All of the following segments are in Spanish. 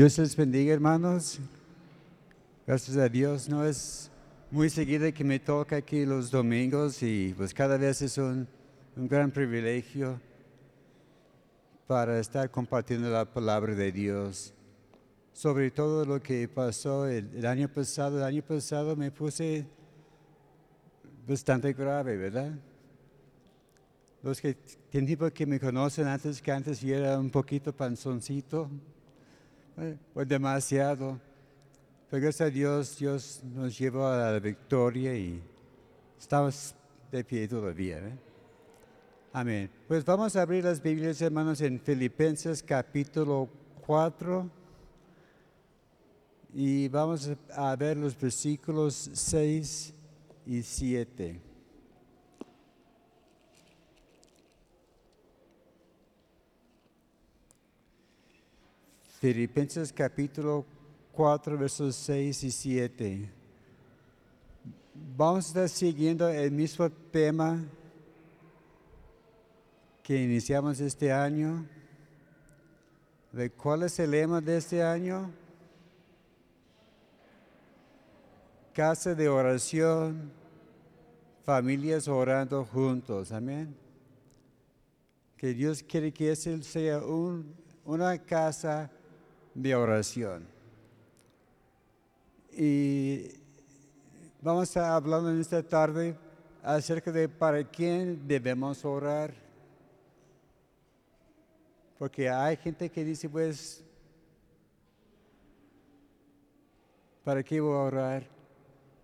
Dios les bendiga, hermanos. Gracias a Dios. No es muy seguido que me toca aquí los domingos y pues cada vez es un, gran privilegio para estar compartiendo la palabra de Dios. Sobre todo lo que pasó el, año pasado. El año pasado me puse bastante grave, ¿verdad? Los que tienen que me conocen antes que antes yo era un poquito panzoncito, o demasiado. Pero gracias a Dios, Dios nos llevó a la victoria y estamos de pie todavía. ¿eh? Amén. Pues vamos a abrir las Biblias, hermanos, en Filipenses capítulo 4 y vamos a ver los versículos 6 y 7. Filipenses capítulo 4, versos 6 y 7. Vamos a estar siguiendo el mismo tema que iniciamos este año. ¿De cuál es el lema de este año? Casa de oración, familias orando juntos. Amén. Que Dios quiere que ese sea un, una casa de oración. Y vamos a estar hablando en esta tarde acerca de para quién debemos orar. Porque hay gente que dice, pues, ¿para qué voy a orar?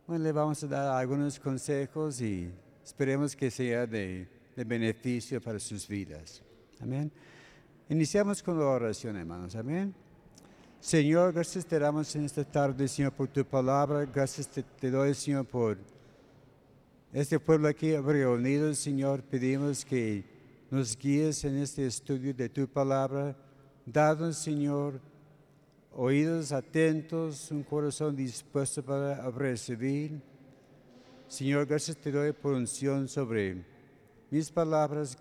Bueno, le vamos a dar algunos consejos y esperemos que sea de, de beneficio para sus vidas. Amén. Iniciamos con la oración, hermanos. Amén. Señor, gracias te damos en esta tarde, Señor, por tu palabra. Gracias te, doy, Señor, por este pueblo aquí reunido, Señor. Pedimos que nos guíes en este estudio de tu palabra. Danos, Señor, oídos atentos, un corazón dispuesto para recibir. Señor, gracias te doy por unción sobre mis palabras.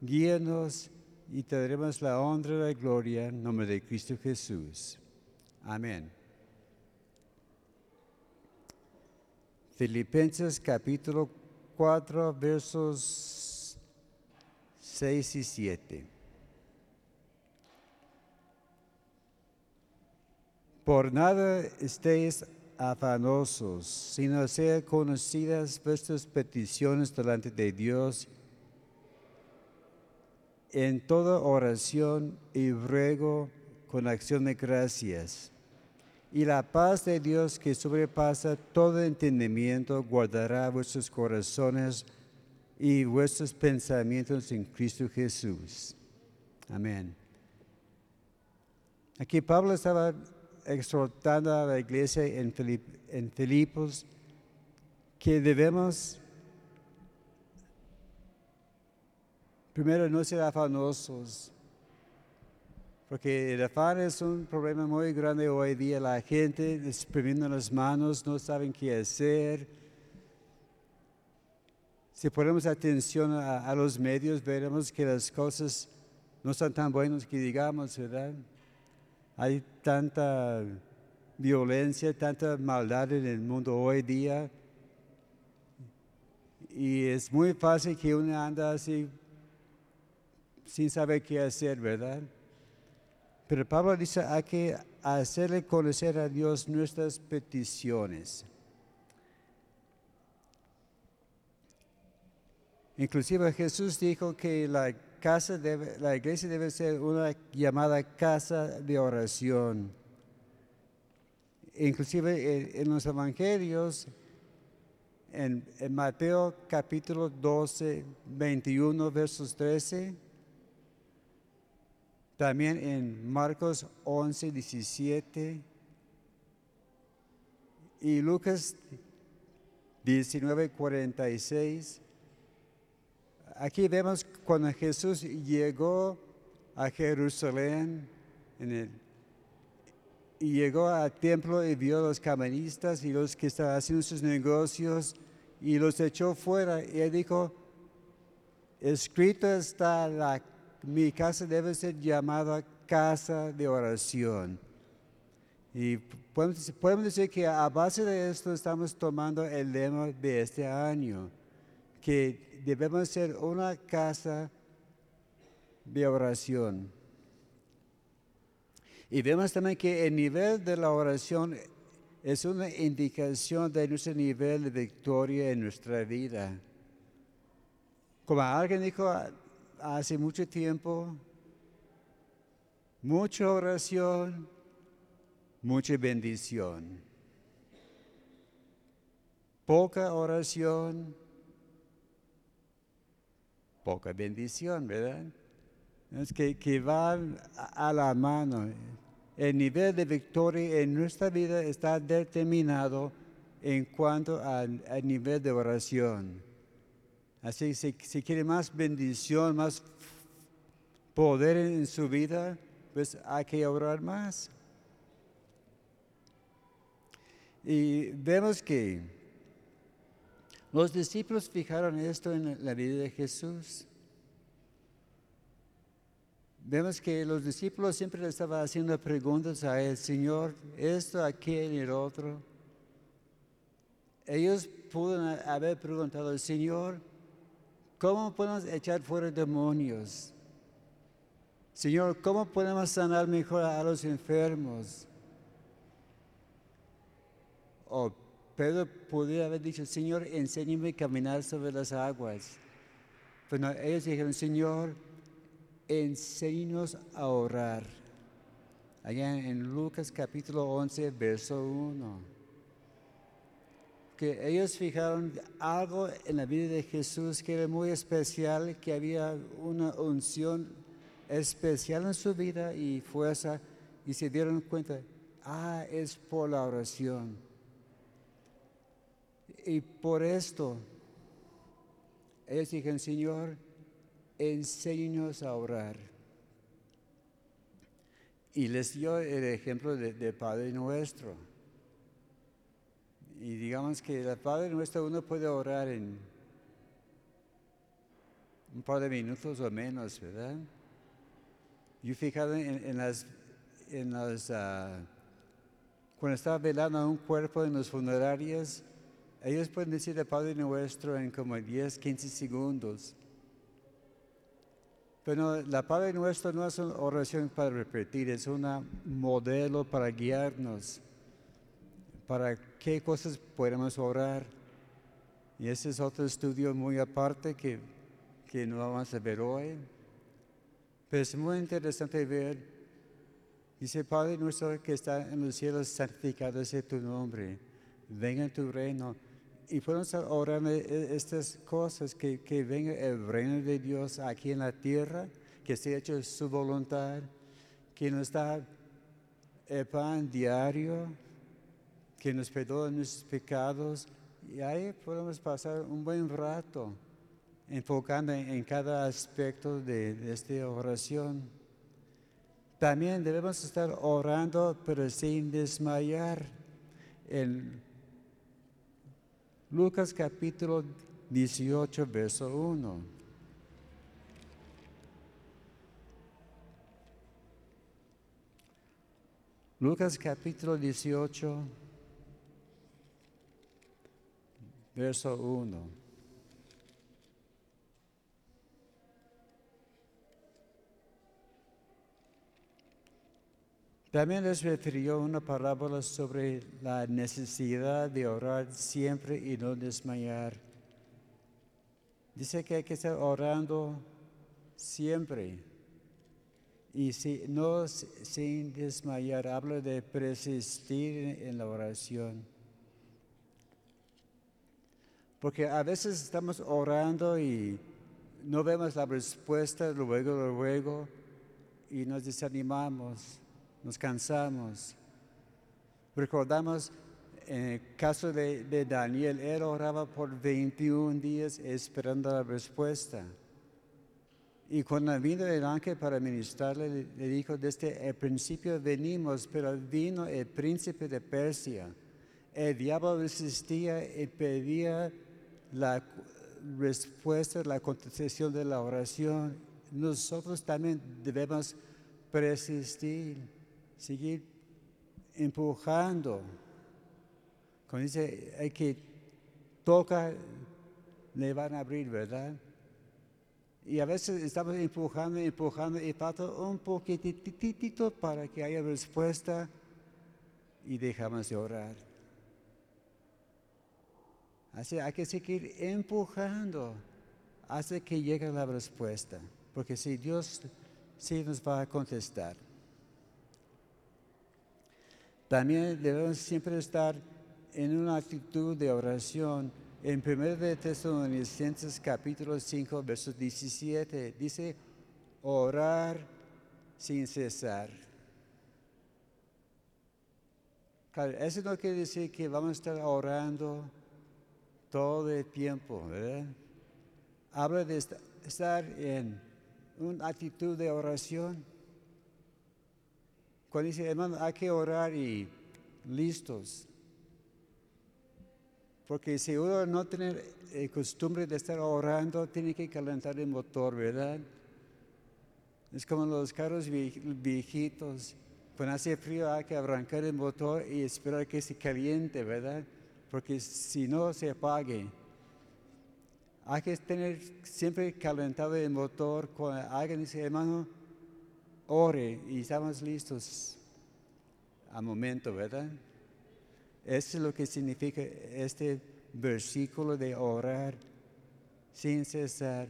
Guíanos y te daremos la honra y la gloria en nombre de Cristo Jesús. Amén. Filipenses capítulo 4 versos 6 y 7. Por nada estéis afanosos, sino sean conocidas vuestras peticiones delante de Dios en toda oración y ruego con acción de gracias. Y la paz de Dios que sobrepasa todo entendimiento guardará vuestros corazones y vuestros pensamientos en Cristo Jesús. Amén. Aquí Pablo estaba exhortando a la iglesia en, Filip, en Filipos que debemos Primero, no ser afanosos, porque el afán es un problema muy grande hoy día. La gente exprimiendo las manos, no saben qué hacer. Si ponemos atención a, a los medios, veremos que las cosas no son tan buenas que digamos, ¿verdad? Hay tanta violencia, tanta maldad en el mundo hoy día. Y es muy fácil que uno anda así sin saber qué hacer, ¿verdad? Pero Pablo dice, hay que hacerle conocer a Dios nuestras peticiones. Inclusive Jesús dijo que la casa debe, la iglesia debe ser una llamada casa de oración. Inclusive en, en los evangelios, en, en Mateo capítulo 12, 21, versos 13, también en Marcos 11, 17 y Lucas 19, 46. Aquí vemos cuando Jesús llegó a Jerusalén en y llegó al templo y vio a los camaristas y los que estaban haciendo sus negocios y los echó fuera. Y él dijo, escrito está la mi casa debe ser llamada casa de oración. Y podemos, decir que a base de esto estamos tomando el lema de este año, que debemos ser una casa de oración. Y vemos también que el nivel de la oración es una indicación de nuestro nivel de victoria en nuestra vida. Como alguien dijo hace mucho tiempo, mucha oración, mucha bendición. Poca oración, poca bendición, ¿verdad? Es que, que va a la mano. El nivel de victoria en nuestra vida está determinado en cuanto al, nivel de oración. Así, si, si quiere más bendición, más poder en su vida, pues hay que orar más. Y vemos que los discípulos fijaron esto en la vida de Jesús. Vemos que los discípulos siempre le estaban haciendo preguntas a él, Señor, esto, aquel y el otro. Ellos pudieron haber preguntado, Señor, ¿cómo podemos echar fuera demonios? Señor, ¿cómo podemos sanar mejor a los enfermos? O Pedro podría haber dicho, Señor, enséñame a caminar sobre las aguas. Pero ellos dijeron, Señor, enséñanos a orar. Allá en Lucas capítulo 11, verso 1. Que ellos fijaron algo en la vida de Jesús que era muy especial, que había una unción especial en su vida y fuerza, y se dieron cuenta, ah, es por la oración. Y por esto, ellos dijeron, Señor, enséñanos a orar. Y les dio el ejemplo de, Padre Nuestro. Y digamos que el Padre Nuestro uno puede orar en un par de minutos o menos, ¿verdad? Yo fijado en, las, en las ah, cuando estaba velando un cuerpo en los funerarias, ellos pueden decir el Padre Nuestro en como 10, 15 segundos. Pero la Padre Nuestro no es una oración para repetir, es un modelo para guiarnos, para qué cosas podemos orar. Y ese es otro estudio muy aparte que, que no vamos a ver hoy. Pero es muy interesante ver, dice Padre Nuestro que está en los cielos, santificado sea tu nombre, venga tu reino y podemos orar estas cosas, que, que venga el reino de Dios aquí en la tierra, que se hecho su voluntad, que nos da el pan diario, que nos perdona nuestros pecados, y ahí podemos pasar un buen rato enfocando en, cada aspecto de, esta oración. También debemos estar orando, pero sin desmayar. en Lucas capítulo 18, verso 1. Lucas capítulo 18, verso 1. También les refirió una parábola sobre la necesidad de orar siempre y no desmayar. Dice que hay que estar orando siempre y si, no sin desmayar. Habla de persistir en la oración. Porque a veces estamos orando y no vemos la respuesta luego, luego y nos desanimamos nos cansamos. Recordamos en el caso de, Daniel, él oraba por 21 días esperando la respuesta. Y cuando vino el ángel para ministrarle, le dijo, desde el principio venimos, pero vino el príncipe de Persia. El diablo resistía y pedía la respuesta, la contestación de la oración. Nosotros también debemos persistir seguir empujando. Cuando dice, hay que toca, le van a abrir, ¿verdad? Y a veces estamos empujando, empujando y falta un poquitito para que haya respuesta y dejamos de orar. Así hay que seguir empujando hasta que llegue la respuesta, porque si Dios sí nos va a contestar. También debemos siempre estar en una actitud de oración. En 1 de Tesalonicenses capítulo 5, verso 17, dice, orar sin cesar. eso no quiere decir que vamos a estar orando todo el tiempo, ¿verdad? Habla de estar en una actitud de oración. Cuando dice, hermano, hay que orar y listos. Porque si uno no tiene eh, costumbre de estar orando, tiene que calentar el motor, ¿verdad? Es como los carros viejitos. Cuando hace frío hay que arrancar el motor y esperar que se caliente, ¿verdad? Porque si no, se apague. Hay que tener siempre calentado el motor. Cuando alguien dice, hermano, ore y estamos listos al momento, ¿verdad? Eso es lo que significa este versículo de orar sin cesar.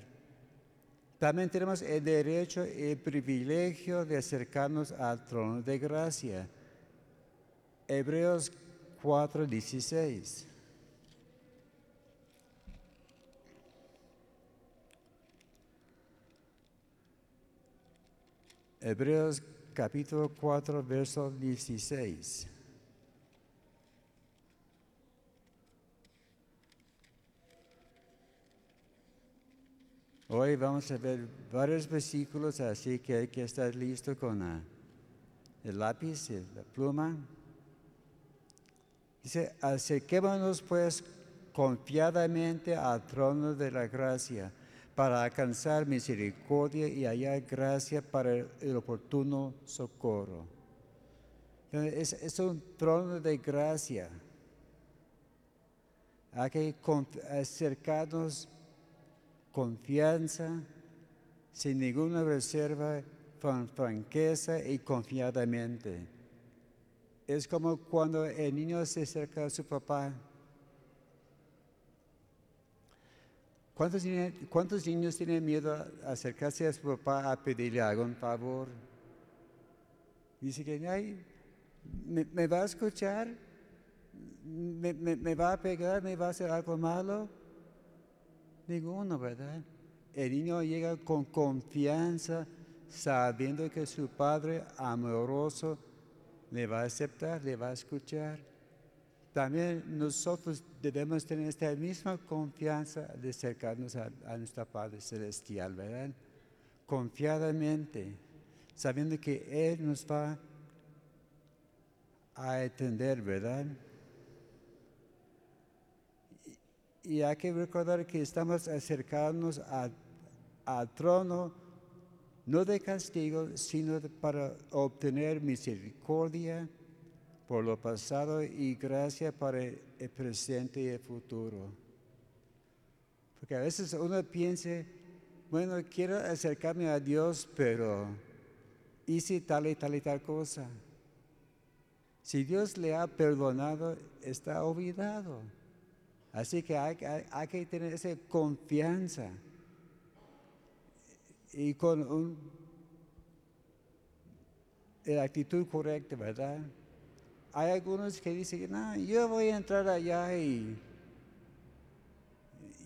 También tenemos el derecho y el privilegio de acercarnos al trono de gracia. Hebreos 4:16. Hebreos capítulo 4, verso 16. Hoy vamos a ver varios versículos, así que hay que estar listo con el lápiz y la pluma. Dice, acerquémonos pues confiadamente al trono de la gracia para alcanzar misericordia y hallar gracia para el oportuno socorro. Es, un trono de gracia. Hay que acercarnos confianza, sin ninguna reserva, con franqueza y confiadamente. Es como cuando el niño se acerca a su papá ¿Cuántos, niños tienen miedo a acercarse a su papá a pedirle algún favor? Dice que, ay, ¿me, va a escuchar? ¿Me, va a pegar? ¿Me va a hacer algo malo? Ninguno, ¿verdad? El niño llega con confianza, sabiendo que su padre amoroso le va a aceptar, le va a escuchar. También nosotros debemos tener esta misma confianza de acercarnos a, nuestro Padre Celestial, ¿verdad? Confiadamente, sabiendo que Él nos va a atender, ¿verdad? Y, hay que recordar que estamos acercándonos al trono, no de castigo, sino para obtener misericordia por lo pasado y gracia para el presente y el futuro. Porque a veces uno piensa, bueno, quiero acercarme a Dios, pero hice tal y tal y tal cosa. Si Dios le ha perdonado, está olvidado. Así que hay, que tener esa confianza y con la actitud correcta, ¿verdad? hay algunos que dicen, no, yo voy a entrar allá y,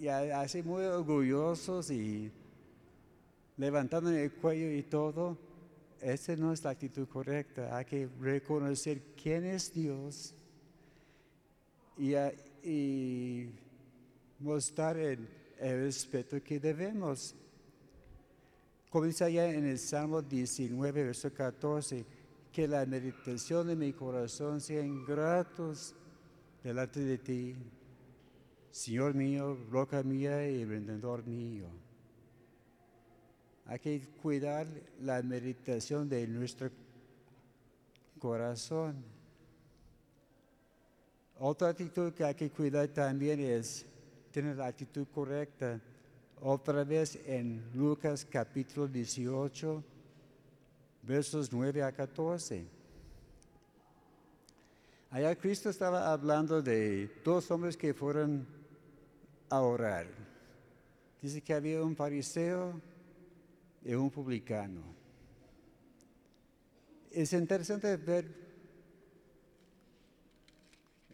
y así muy orgullosos y levantando el cuello y todo. Esa no es la actitud correcta. Hay que reconocer quién es Dios y, y mostrar el respeto que debemos. Dice allá en el Salmo 19, verso 14 que la meditación de mi corazón sean gratos delante de ti, Señor mío, roca mía y redentor mío. Hay que cuidar la meditación de nuestro corazón. Otra actitud que hay que cuidar también es tener la actitud correcta. Otra vez en Lucas capítulo 18, versos 9 a 14. Allá Cristo estaba hablando de dos hombres que fueron a orar. Dice que había un fariseo y un publicano. Es interesante ver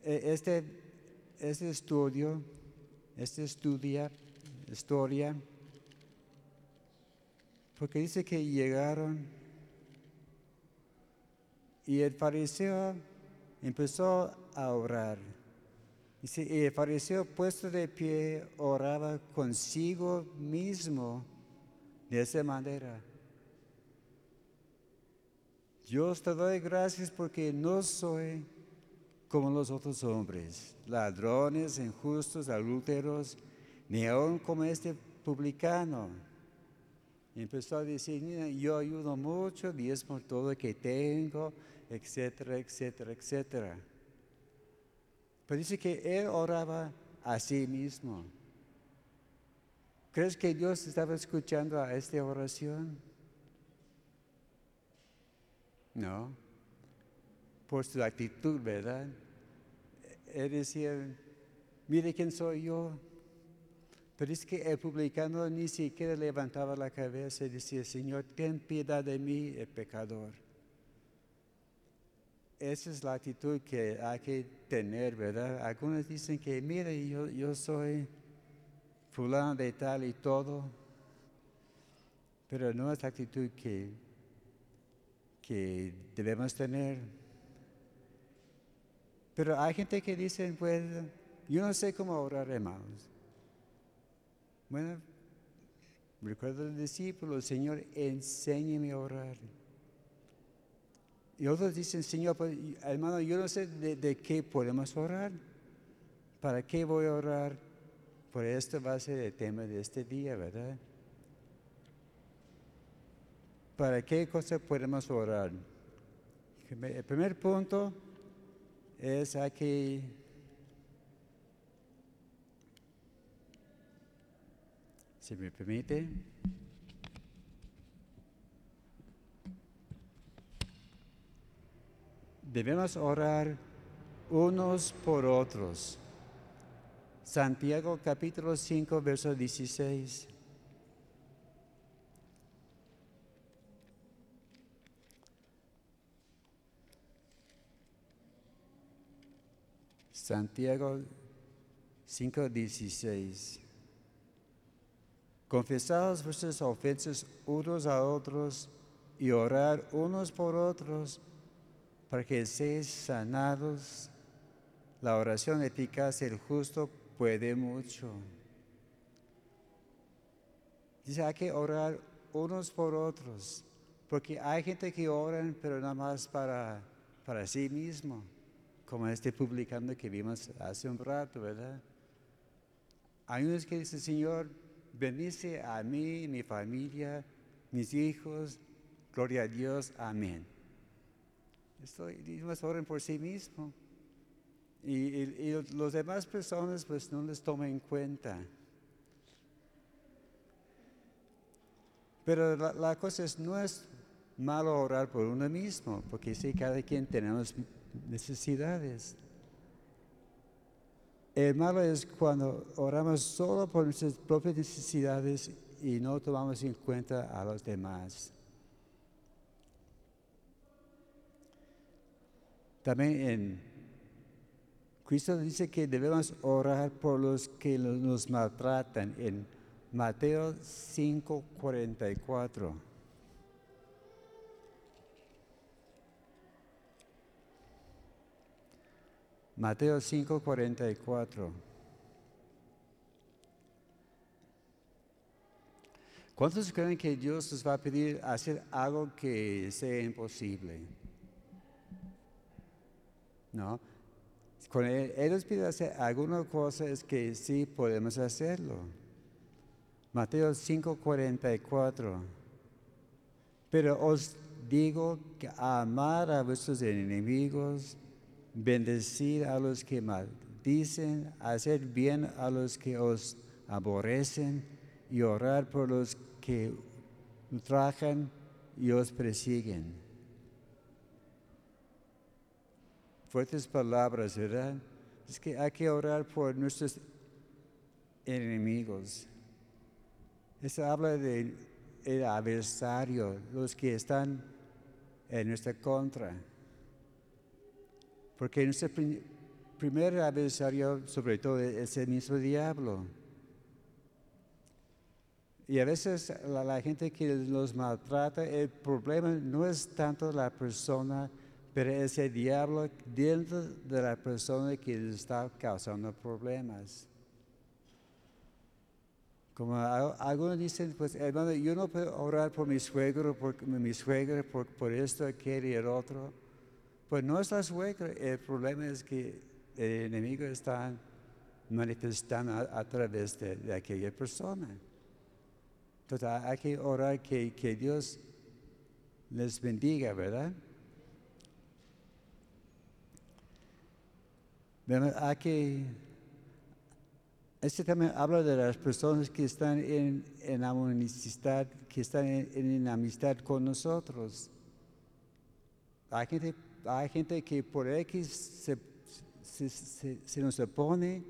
eh, este, este estudio, este estudia, historia, porque dice que llegaron y el fariseo empezó a orar. Dice, y el fariseo puesto de pie oraba consigo mismo de esa manera. Dios te doy gracias porque no soy como los otros hombres, ladrones, injustos, adúlteros, ni aún como este publicano. empezó a decir, yo ayudo mucho, por todo lo que tengo, etcétera, etcétera, etcétera. Pero dice que él oraba a sí mismo. ¿Crees que Dios estaba escuchando a esta oración? No. Por su actitud, ¿verdad? Él decía, mire quién soy yo. Pero es que el publicano ni siquiera levantaba la cabeza y decía, Señor, ten piedad de mí, el pecador. Esa es la actitud que hay que tener, ¿verdad? Algunos dicen que, mire, yo, yo soy fulano de tal y todo, pero no es la actitud que, que debemos tener. Pero hay gente que dice, pues, yo no sé cómo orar, hermanos. Bueno, recuerdo al discípulo, Señor, enséñeme a orar. Y otros dicen, Señor, pues, hermano, yo no sé de, de qué podemos orar. ¿Para qué voy a orar? Por esto va a ser el tema de este día, ¿verdad? ¿Para qué cosa podemos orar? El primer punto es aquí, si me permite, debemos orar unos por otros. Santiago capítulo 5, verso 16. Santiago 5, 16. Confesaos vuestras ofensas unos a otros y orar unos por otros para que seáis sanados. La oración eficaz del justo puede mucho. Dice, hay que orar unos por otros, porque hay gente que oran, pero nada más para, para sí mismo, como este publicando que vimos hace un rato, ¿verdad? Hay unos que dicen, Señor, bendice a mí, mi familia, mis hijos, gloria a Dios, amén. Estoy, ellos oran por sí mismo. Y, y, los demás personas pues no les toman en cuenta. Pero la, cosa es, no es malo orar por uno mismo, porque sí, cada quien tenemos necesidades. El malo es cuando oramos solo por nuestras propias necesidades y no tomamos en cuenta a los demás. También en Cristo dice que debemos orar por los que nos maltratan en Mateo 5:44. Mateo 5:44. ¿Cuántos creen que Dios nos va a pedir hacer algo que sea imposible? ¿No? Él nos pide hacer alguna cosa es que sí podemos hacerlo. Mateo 5:44. Pero os digo que amar a vuestros enemigos, bendecir a los que maldicen, hacer bien a los que os aborrecen y orar por los que ultrajan y os persiguen. Fuertes palabras, ¿verdad? Es que hay que orar por nuestros enemigos. Eso habla del adversario, los que están en nuestra contra. Porque nuestro primer adversario, sobre todo, es el mismo diablo. Y a veces la, gente que los maltrata, el problema no es tanto la persona, pero es el diablo dentro de la persona que está causando problemas. Como algunos dicen, pues hermano, yo no puedo orar por mi suegro, por mi suegra, por, por esto, aquel y el otro. Pues no es la suegra, el problema es que el enemigo está manifestando a, través de aquella persona. Entonces hay que orar que, que Dios les bendiga, ¿verdad? Hay que, este también habla de las personas que están en, en amistad, que están en, amistad con nosotros. Hay gente, hay gente que por X se, nos opone,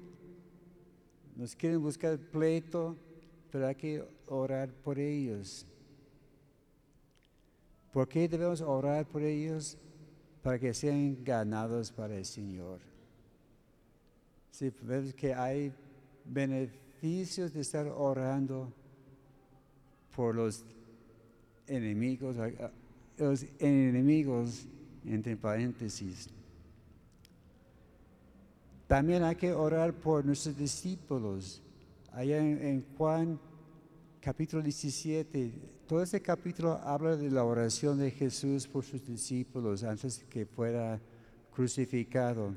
nos quieren buscar pleito, pero hay que orar por ellos. ¿Por qué debemos orar por ellos? Para que sean ganados para el Señor. Si vemos que hay beneficios de estar orando por los enemigos, los enemigos, entre paréntesis. También hay que orar por nuestros discípulos allá en, Juan capítulo 17, todo este capítulo habla de la oración de Jesús por sus discípulos antes que fuera crucificado.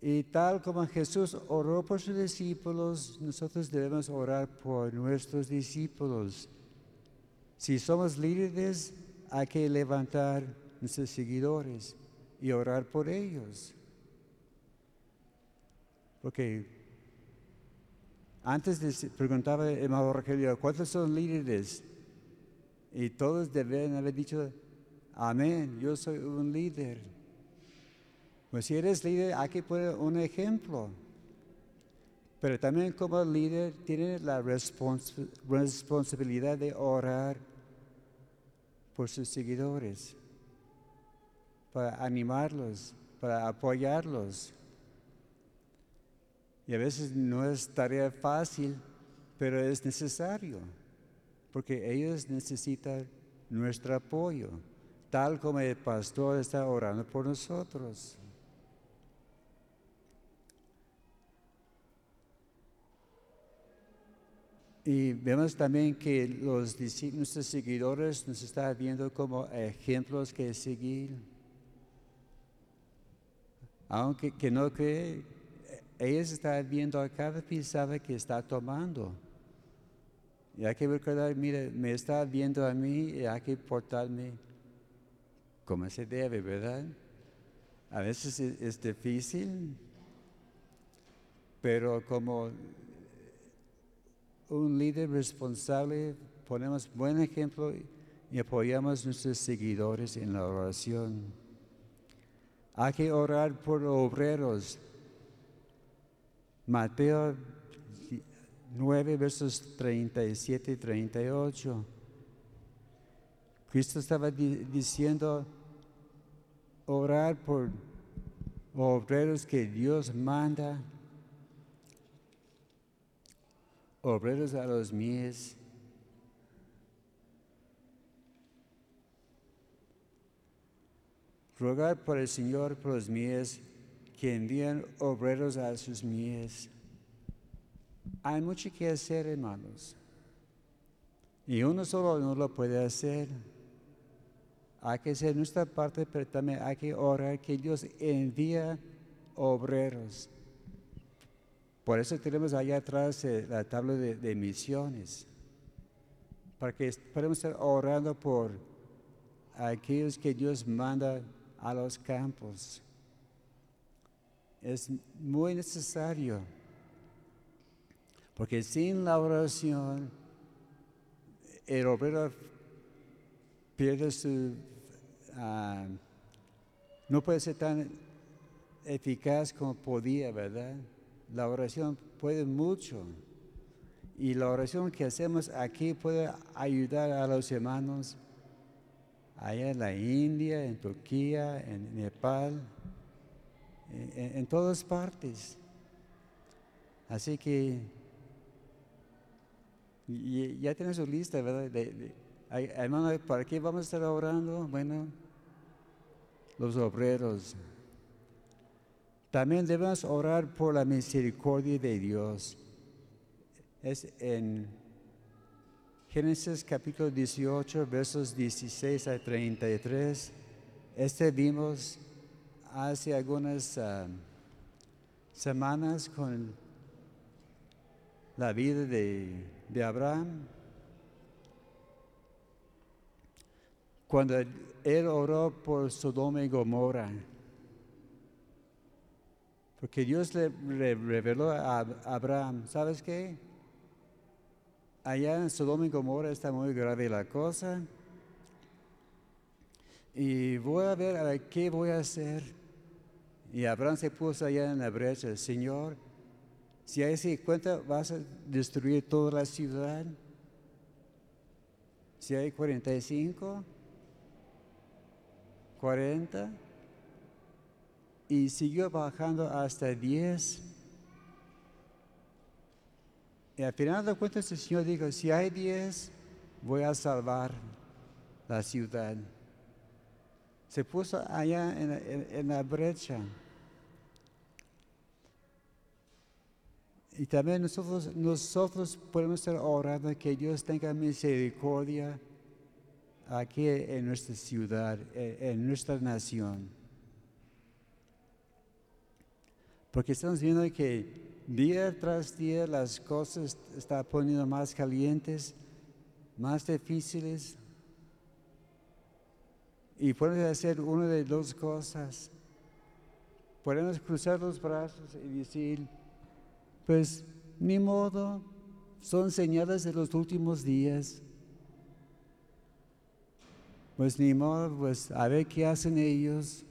Y tal como Jesús oró por sus discípulos, nosotros debemos orar por nuestros discípulos. Si somos líderes, hay que levantar nuestros seguidores y orar por ellos. Porque antes de, preguntaba el hermano Rogelio, ¿cuántos son líderes? Y todos deben haber dicho, amén, yo soy un líder. Pues si eres líder, hay que poner un ejemplo. Pero también como líder tiene la responsabilidad de orar por sus seguidores, para animarlos, para apoyarlos. Y a veces no es tarea fácil, pero es necesario, porque ellos necesitan nuestro apoyo, tal como el pastor está orando por nosotros. Y vemos también que los nuestros seguidores nos están viendo como ejemplos que seguir. Aunque que no cree, ellos están viendo a cada pisada que está tomando. Y hay que recordar, mire, me está viendo a mí y hay que portarme como se debe, ¿verdad? A veces es, difícil, pero como un líder responsable ponemos buen ejemplo y apoyamos a nuestros seguidores en la oración. Hay que orar por obreros Mateo 9, versos 37 y 38. Cristo estaba diciendo, orar por obreros que Dios manda, obreros a los mies. Rogar por el Señor por los mies que envían obreros a sus mies. Hay mucho que hacer, hermanos. Y uno solo no lo puede hacer. Hay que hacer nuestra parte, pero también hay que orar que Dios envía obreros. Por eso tenemos allá atrás eh, la tabla de, misiones. Para que podamos estar orando por aquellos que Dios manda a los campos. Es muy necesario, porque sin la oración, el obrero pierde su... ah, no puede ser tan eficaz como podía, ¿verdad? La oración puede mucho. Y la oración que hacemos aquí puede ayudar a los hermanos allá en la India, en Turquía, en Nepal, en, todas partes. Así que ya tiene su lista, ¿verdad? Hermano, ¿para qué vamos a estar orando? Bueno, los obreros. También debemos orar por la misericordia de Dios. Es en Génesis capítulo 18, versos 16 a 33. Este vimos hace algunas ah, semanas con la vida de, de Abraham. Cuando él oró por Sodoma y Gomorra. Porque Dios le re- reveló a Ab- Abraham, ¿sabes qué? Allá en Sodoma y Gomorra está muy grave la cosa. Y voy a ver a qué voy a hacer. Y Abraham se puso allá en la brecha, Señor, si ahí se cuenta, vas a destruir toda la ciudad. Si hay 45, 40, y siguió bajando hasta 10. Y al final de cuentas el Señor dijo, si hay 10, voy a salvar la ciudad. Se puso allá en, en- en la brecha. Y también nosotros, nosotros podemos estar orando que Dios tenga misericordia aquí en nuestra ciudad, en nuestra nación. Porque estamos viendo que día tras día las cosas están poniendo más calientes, más difíciles. Y podemos hacer una de dos cosas. Podemos cruzar los brazos y decir, pues ni modo, son señales de los últimos días. Pues ni modo, pues a ver qué hacen ellos.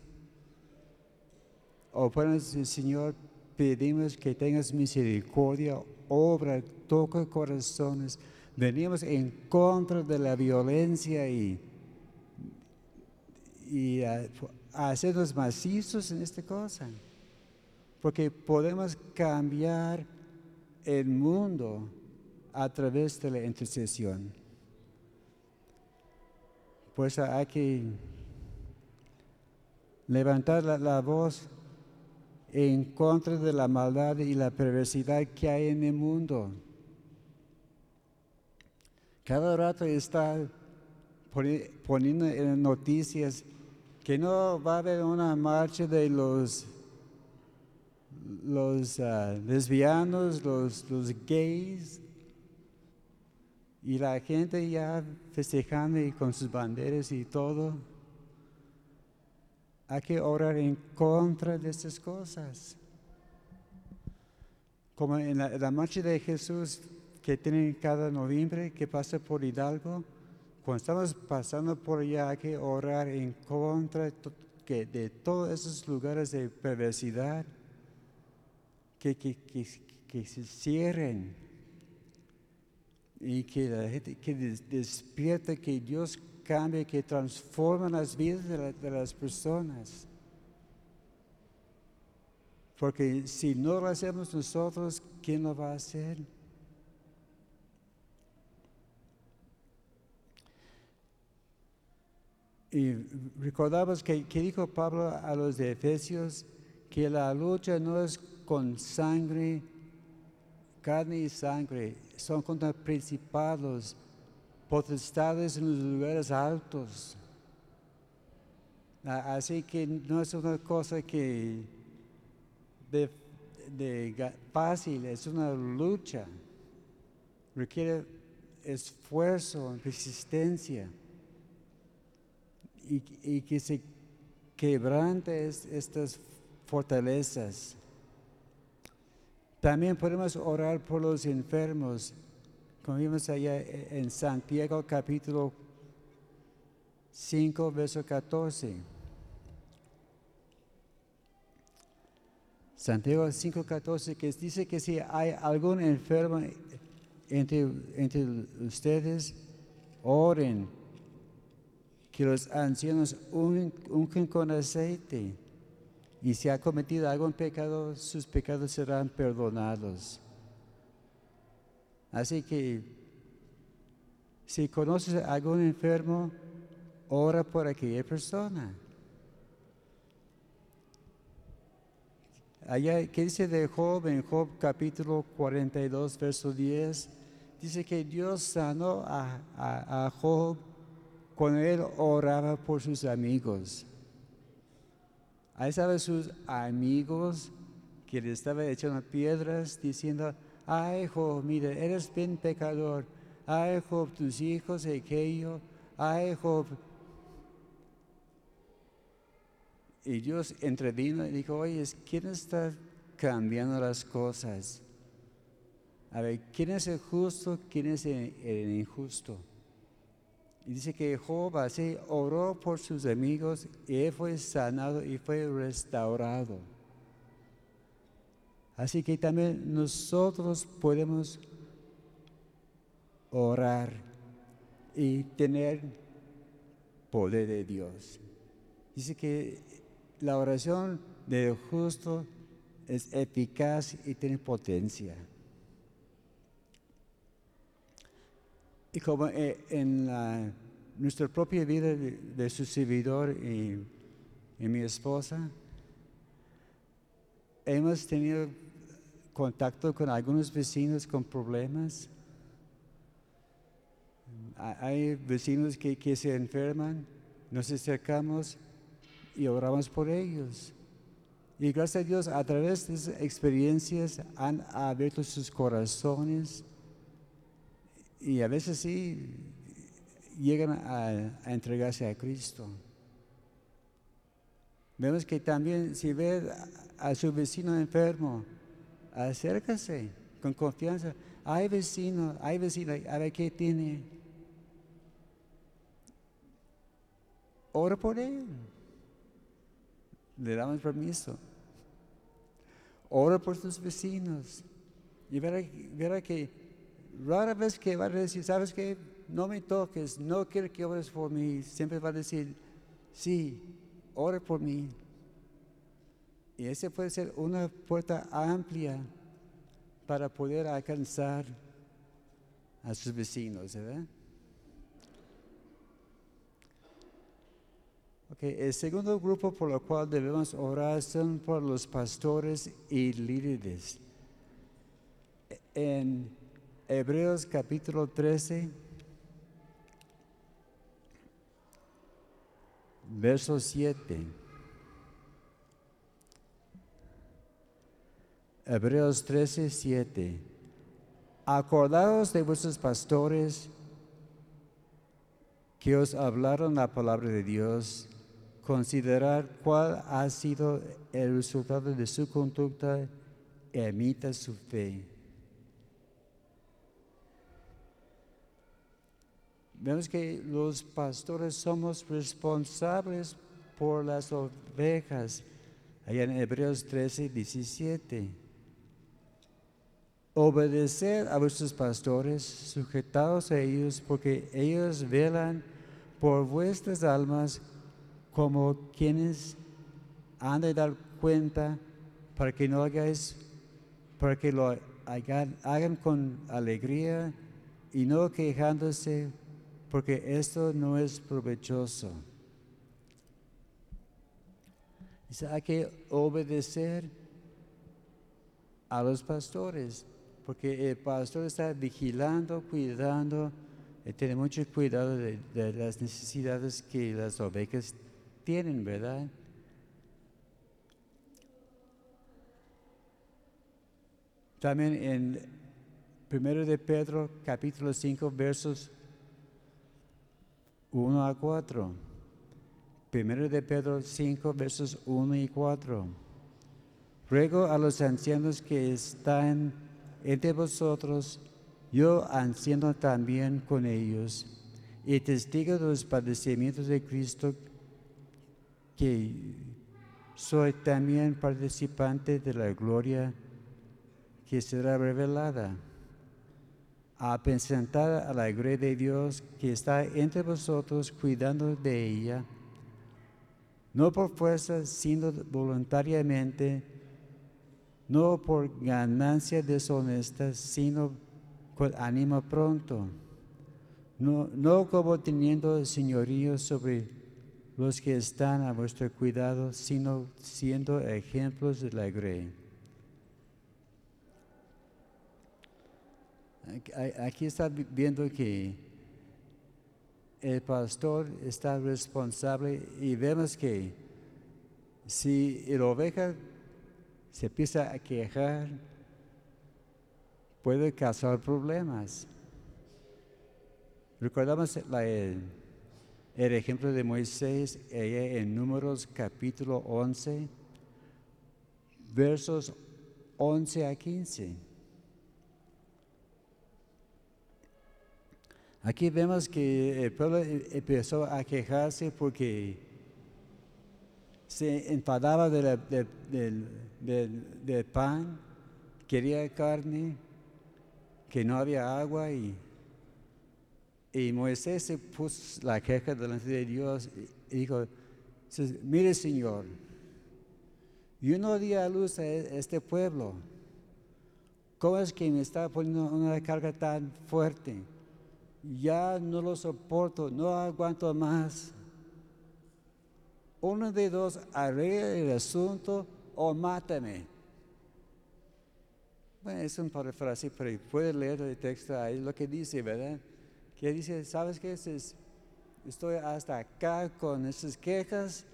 O pueden decir, Señor, pedimos que tengas misericordia, obra, toca corazones. Venimos en contra de la violencia y, y a, a hacernos macizos en esta cosa porque podemos cambiar el mundo a través de la intercesión. Pues hay que levantar la voz en contra de la maldad y la perversidad que hay en el mundo. Cada rato está poni- poniendo en noticias que no va a haber una marcha de los los ah, lesbianos, los, los gays, y la gente ya festejando y con sus banderas y todo. Hay que orar en contra de estas cosas. Como en la, marcha de Jesús que tienen cada noviembre, que pasa por Hidalgo, cuando estamos pasando por allá hay que orar en contra que- de todos esos lugares de perversidad que, que, que, se cierren y que la gente que des- despierte, que Dios cambie, que transforme las vidas de, de las personas. Porque si no lo hacemos nosotros, ¿quién lo va a hacer? Y recordamos que, que dijo Pablo a los de Efesios que la lucha no es con sangre, carne y sangre, son contra principados, potestades en los lugares altos. Así que no es una cosa que de, fácil, es una lucha. Requiere esfuerzo, resistencia. Y, y que se quebranta estas fortalezas. También podemos orar por los enfermos, como vimos allá en Santiago capítulo 5, verso 14. Santiago 5, 14, que dice que si hay algún enfermo entre, entre ustedes, oren que los ancianos ungen con aceite y si ha cometido algún pecado, sus pecados serán perdonados. Así que si conoces a algún enfermo, ora por aquella persona. Allá, ¿qué dice de Job en Job capítulo 42, verso 10? Dice que Dios sanó a, a Job cuando él oraba por sus amigos. Ahí estaban sus amigos que le estaban echando piedras diciendo, ay Job, mira, eres bien pecador. Ay Job, tus hijos, aquello. Ay Job. Y Dios entrevino y dijo, oye, ¿quién está cambiando las cosas? A ver, ¿quién es el justo? ¿Quién es el injusto? Y dice que Job así oró por sus amigos y él fue sanado y fue restaurado. Así que también nosotros podemos orar y tener poder de Dios. Dice que la oración del justo es eficaz y tiene potencia. Y como eh, en nuestra propia vida de, su servidor y, mi esposa, hemos tenido contacto con algunos vecinos con problemas. Hay vecinos que, que se enferman, nos acercamos y oramos por ellos. Y gracias a Dios, a través de esas experiencias han abierto sus corazones y a veces sí llegan a, entregarse a Cristo. Vemos que también si ve a, su vecino enfermo, acércase con confianza. Hay vecino, hay vecino, a ver qué tiene. Ora por él. Le damos permiso. Ora por sus vecinos. Y verá, verá que rara vez que va a decir, ¿sabes qué? No me toques, no quiero que ores por mí. Siempre va a decir, sí, ore por mí. Y esa puede ser una puerta amplia para poder alcanzar a sus vecinos, ¿verdad? Okay, el segundo grupo por el cual debemos orar son por los pastores y líderes. En Hebreos capítulo 13, verso 7. Hebreos 13, 7. Acordaos de vuestros pastores que os hablaron la palabra de Dios, considerar cuál ha sido el resultado de su conducta y emita su fe. Vemos que los pastores somos responsables por las ovejas. Allá en Hebreos 13, 17. Obedecer a vuestros pastores, sujetados a ellos, porque ellos velan por vuestras almas como quienes han de dar cuenta para que no hagáis, para que lo hagan, hagan con alegría y no quejándose porque esto no es provechoso. Hay que obedecer a los pastores, porque el pastor está vigilando, cuidando, y tiene mucho cuidado de, de las necesidades que las ovejas tienen, ¿verdad? También en 1 de Pedro capítulo 5 versos 1 a 4. Primero de Pedro 5, versos 1 y 4. Ruego a los ancianos que están entre vosotros, yo anciano también con ellos, y testigo de los padecimientos de Cristo, que soy también participante de la gloria que será revelada. A presentar a la gloria de Dios que está entre vosotros cuidando de ella, no por fuerza, sino voluntariamente, no por ganancia deshonesta, sino con ánimo pronto, no, no como teniendo señorío sobre los que están a vuestro cuidado, sino siendo ejemplos de la grey. Aquí está viendo que el pastor está responsable y vemos que si el oveja se empieza a quejar, puede causar problemas. Recordamos el, ejemplo de Moisés en Números capítulo 11, versos 11 a 15. Aquí vemos que el pueblo e-, empezó a quejarse porque se enfadaba del, pan, quería carne, que no había agua y, y Moisés se puso la queja delante de Dios y dijo, mire Señor, yo no di a luz a e-, este pueblo, ¿cómo es que me está poniendo una carga tan fuerte? ya no lo soporto, no aguanto más. Uno de dos arregla el asunto o mátame. Bueno, es un parafrase, pero puede leer el texto ahí, lo que dice, ¿verdad? Que dice, ¿sabes qué? Estoy hasta acá con esas quejas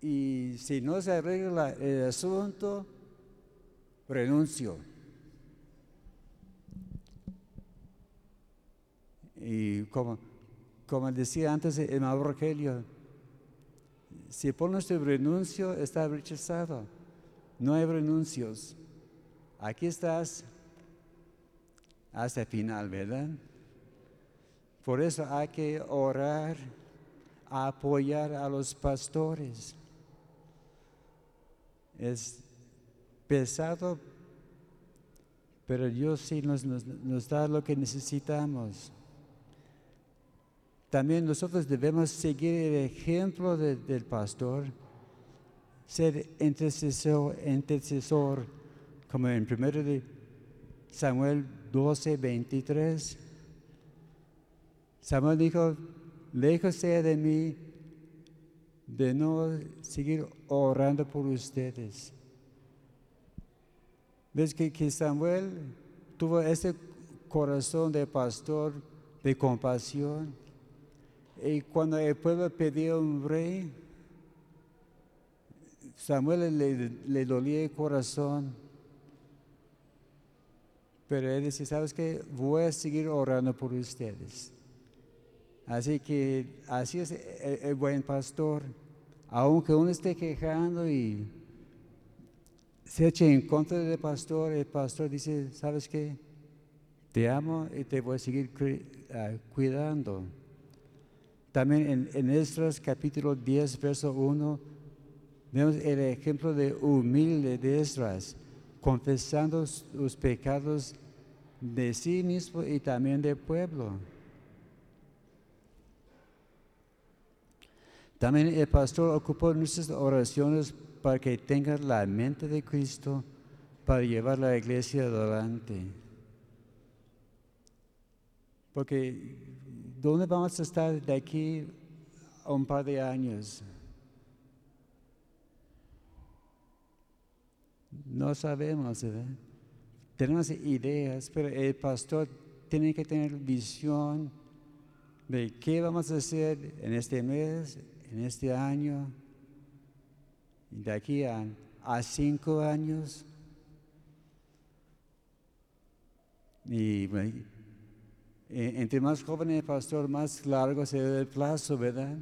y si no se arregla el asunto, renuncio. Y como, como decía antes el hermano Rogelio, si pones tu renuncio, está rechazado. No hay renuncios. Aquí estás hasta el final, ¿verdad? Por eso hay que orar, apoyar a los pastores. Es pesado, pero Dios sí nos, nos da lo que necesitamos. También nosotros debemos seguir el ejemplo del pastor, ser intercesor, como en 1 de Samuel 12, 23. Samuel dijo, lejos sea de mí de no seguir orando por ustedes. ¿Ves que, que Samuel tuvo ese corazón de pastor de compasión? Y cuando el pueblo pedía un rey, Samuel le, dolía el corazón. Pero él dice, ¿sabes qué? Voy a seguir orando por ustedes. Así que así es el, buen pastor. Aunque uno esté quejando y se eche en contra del pastor, el pastor dice, ¿sabes qué? Te amo y te voy a seguir ah, cuidando. También en, en capítulo 10, verso 1, vemos el ejemplo de humilde de Esdras, confesando los pecados de sí mismo y también del pueblo. También el pastor ocupó nuestras oraciones para que tenga la mente de Cristo para llevar la iglesia adelante. Porque ¿Dónde vamos a estar de aquí a un par de años? No sabemos, ¿verdad? Tenemos ideas, pero el pastor tiene que tener visión de qué vamos a hacer en este mes, en este año, de aquí a, a cinco años. Y entre más joven el pastor, más largo se ve el plazo, ¿verdad?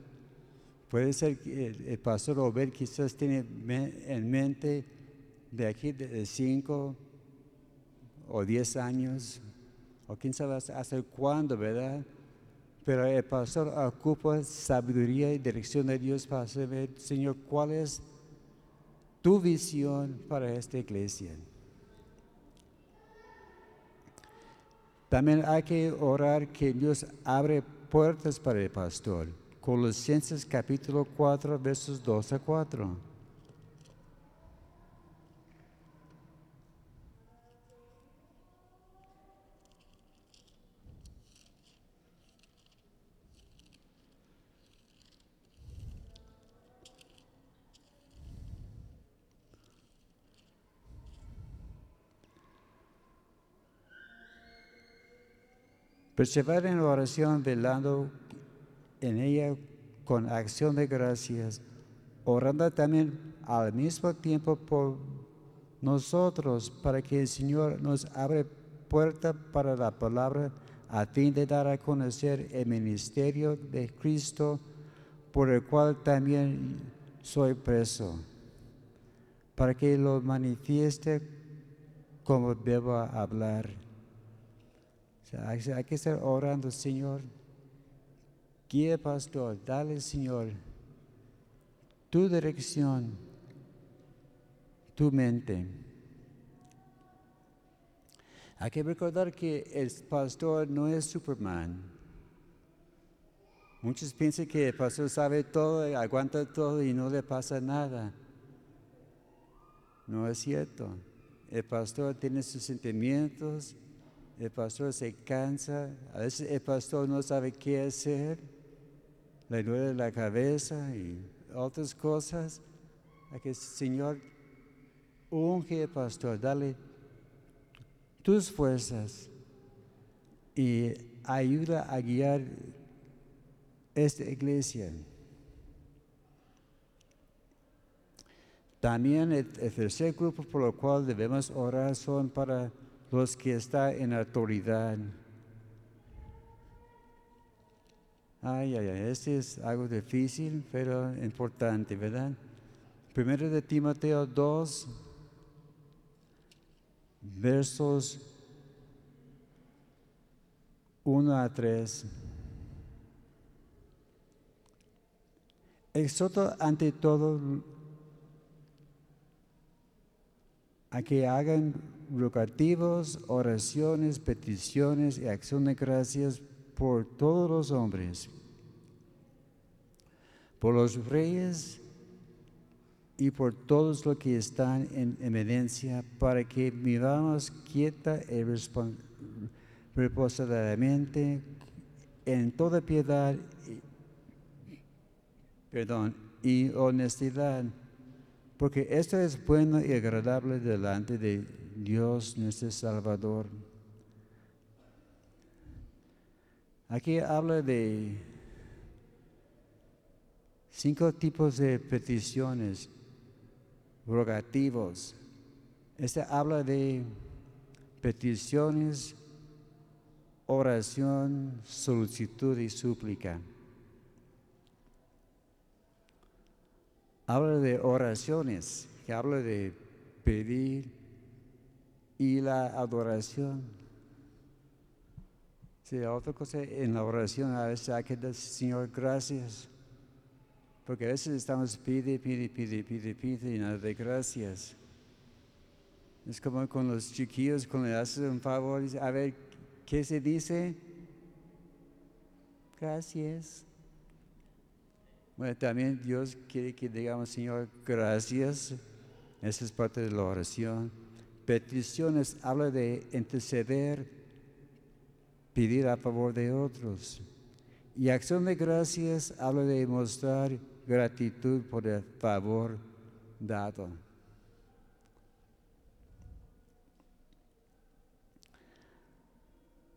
Puede ser que el, pastor Obed quizás tiene en mente de aquí de 5 o 10 años, o quién sabe hasta cuándo, ¿verdad? Pero el pastor ocupa sabiduría y dirección de Dios para saber, Señor, cuál es tu visión para esta iglesia. También hay que orar que Dios abre puertas para el pastor. Colosenses capítulo 4, versos 2 a 4. Perseverar en la oración, velando en ella con acción de gracias, orando también al mismo tiempo por nosotros, para que el Señor nos abre puerta para la palabra, a fin de dar a conocer el ministerio de Cristo, por el cual también soy preso, para que lo manifieste como debo hablar. Hay que estar orando, Señor. Guía, pastor, dale, Señor, tu dirección, tu mente. Hay que recordar que el pastor no es Superman. Muchos piensan que el pastor sabe todo, aguanta todo y no le pasa nada. No es cierto. El pastor tiene sus sentimientos, el pastor se cansa, a veces el pastor no sabe qué hacer, le duele la cabeza y otras cosas. Hay que, Señor, unge al pastor, dale tus fuerzas y ayuda a guiar esta iglesia. También el tercer grupo por el cual debemos orar son para los que están en autoridad. Ay, ay, ay, este es algo difícil, pero importante, ¿verdad? Primero de Timoteo 2, versos 1 a 3. Exhorto ante todo a que hagan rogativos, oraciones, peticiones y acción de gracias por todos los hombres, por los reyes y por todos los que están en evidencia, para que vivamos quieta y reposadamente en toda piedad y, perdón, y honestidad, porque esto es bueno y agradable delante de Dios nuestro Salvador. Aquí habla de cinco tipos de peticiones rogativos. Este habla de peticiones, oración, solicitud y súplica. Habla de oraciones, que habla de pedir y la adoración. Sí, otra cosa en la oración a veces hay que decir, Señor, gracias. Porque a veces estamos pide, pide, pide, pide, pide y nada de gracias. Es como con los chiquillos, cuando le haces un favor, dice, a ver, ¿qué se dice? Gracias. Bueno, también Dios quiere que digamos, Señor, gracias. Esa es parte de la oración. Peticiones habla de interceder, pedir a favor de otros. Y acción de gracias habla de mostrar gratitud por el favor dado.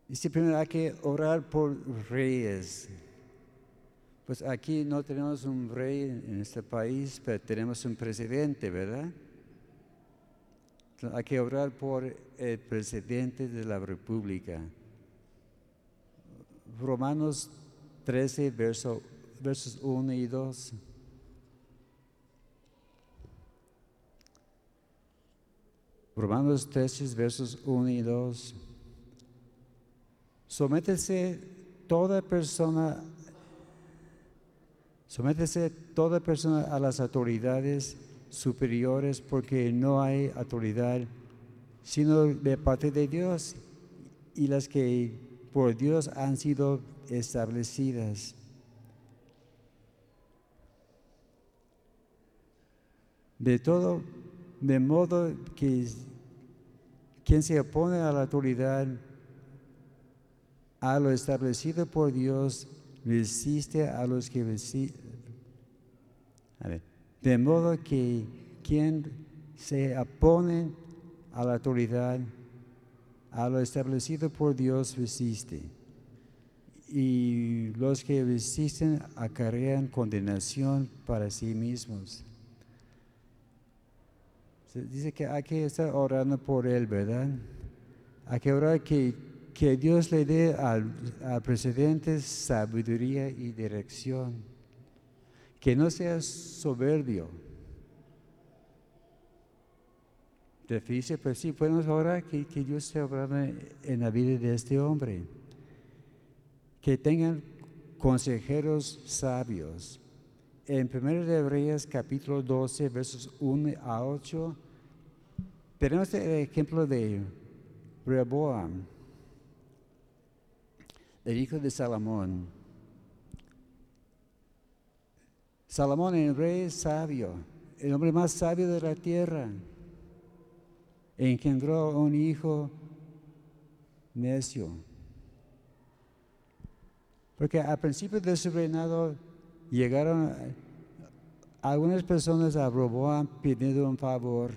Dice primero hay que orar por reyes. Pues aquí no tenemos un rey en este país, pero tenemos un presidente, ¿verdad? Hay que orar por el presidente de la República. Romanos 13, verso versos 1 y 2. Romanos 13, versos 1 y 2. Sométese toda persona, sométese toda persona a las autoridades superiores porque no hay autoridad sino de parte de Dios y las que por Dios han sido establecidas. De todo, de modo que quien se opone a la autoridad, a lo establecido por Dios, resiste a los que De modo que quien se opone a la autoridad, a lo establecido por Dios resiste. Y los que resisten acarrean condenación para sí mismos. dice que hay que estar orando por él, ¿verdad? Hay que orar que, que Dios le dé al, al presidente sabiduría y dirección. Que no sea soberbio difícil, pero sí podemos orar que, que Dios esté obrando en la vida de este hombre. Que tengan consejeros sabios. En 1 de capítulo 12, versos 1 a 8, tenemos el ejemplo de Rehoboam, el hijo de Salomón. Salomón, el rey sabio, el hombre más sabio de la tierra engendró un hijo necio. Porque al principio de su reinado llegaron algunas personas a Roboam pidiendo un favor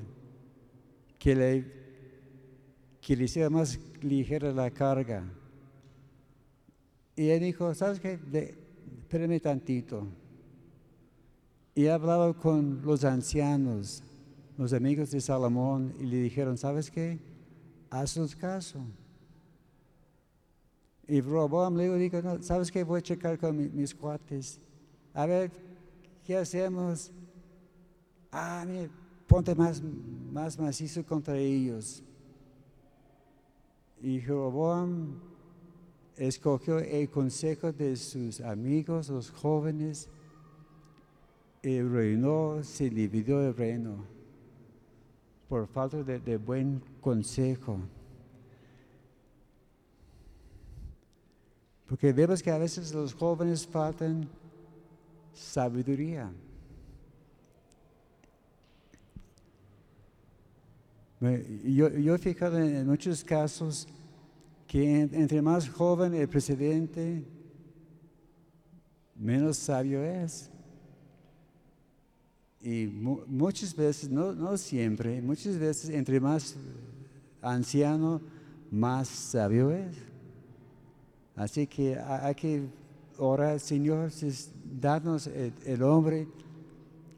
que le, que le hiciera más ligera la carga. Y él dijo, ¿sabes qué? espérame tantito. Y hablaba con los ancianos los amigos de Salomón y le dijeron, ¿sabes qué? Haznos caso. Y Roboam le dijo, ¿sabes qué? Voy a checar con mis cuates. A ver, ¿qué hacemos? Ah, mire, ponte más, más macizo contra ellos. Y Roboam escogió el consejo de sus amigos, los jóvenes, y reinó, se dividió el reino por falta de, buen consejo. Porque vemos que a veces los jóvenes faltan sabiduría. Yo, yo he fijado en muchos casos que entre más joven el presidente, menos sabio es. Y muchas veces, no, no siempre, muchas veces entre más anciano, más sabio es. Así que hay que orar, Señor, darnos el, hombre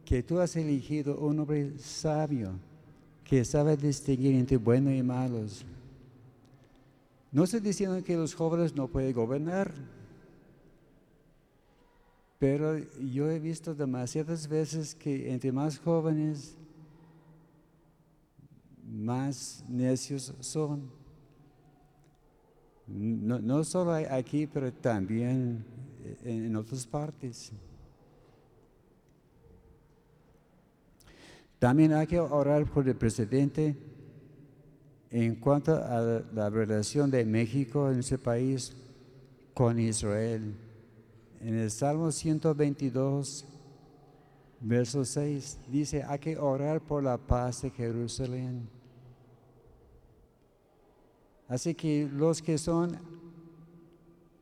que tú has elegido, un hombre sabio, que sabe distinguir entre buenos y malos. No estoy diciendo que los jóvenes no pueden gobernar, pero yo he visto demasiadas veces que entre más jóvenes, más necios son. No, solo aquí, pero también en, otras partes. También hay que orar por el presidente en cuanto a la relación de México en ese país con Israel. En el Salmo 122, verso 6, dice, hay que orar por la paz de Jerusalén. Así que los que son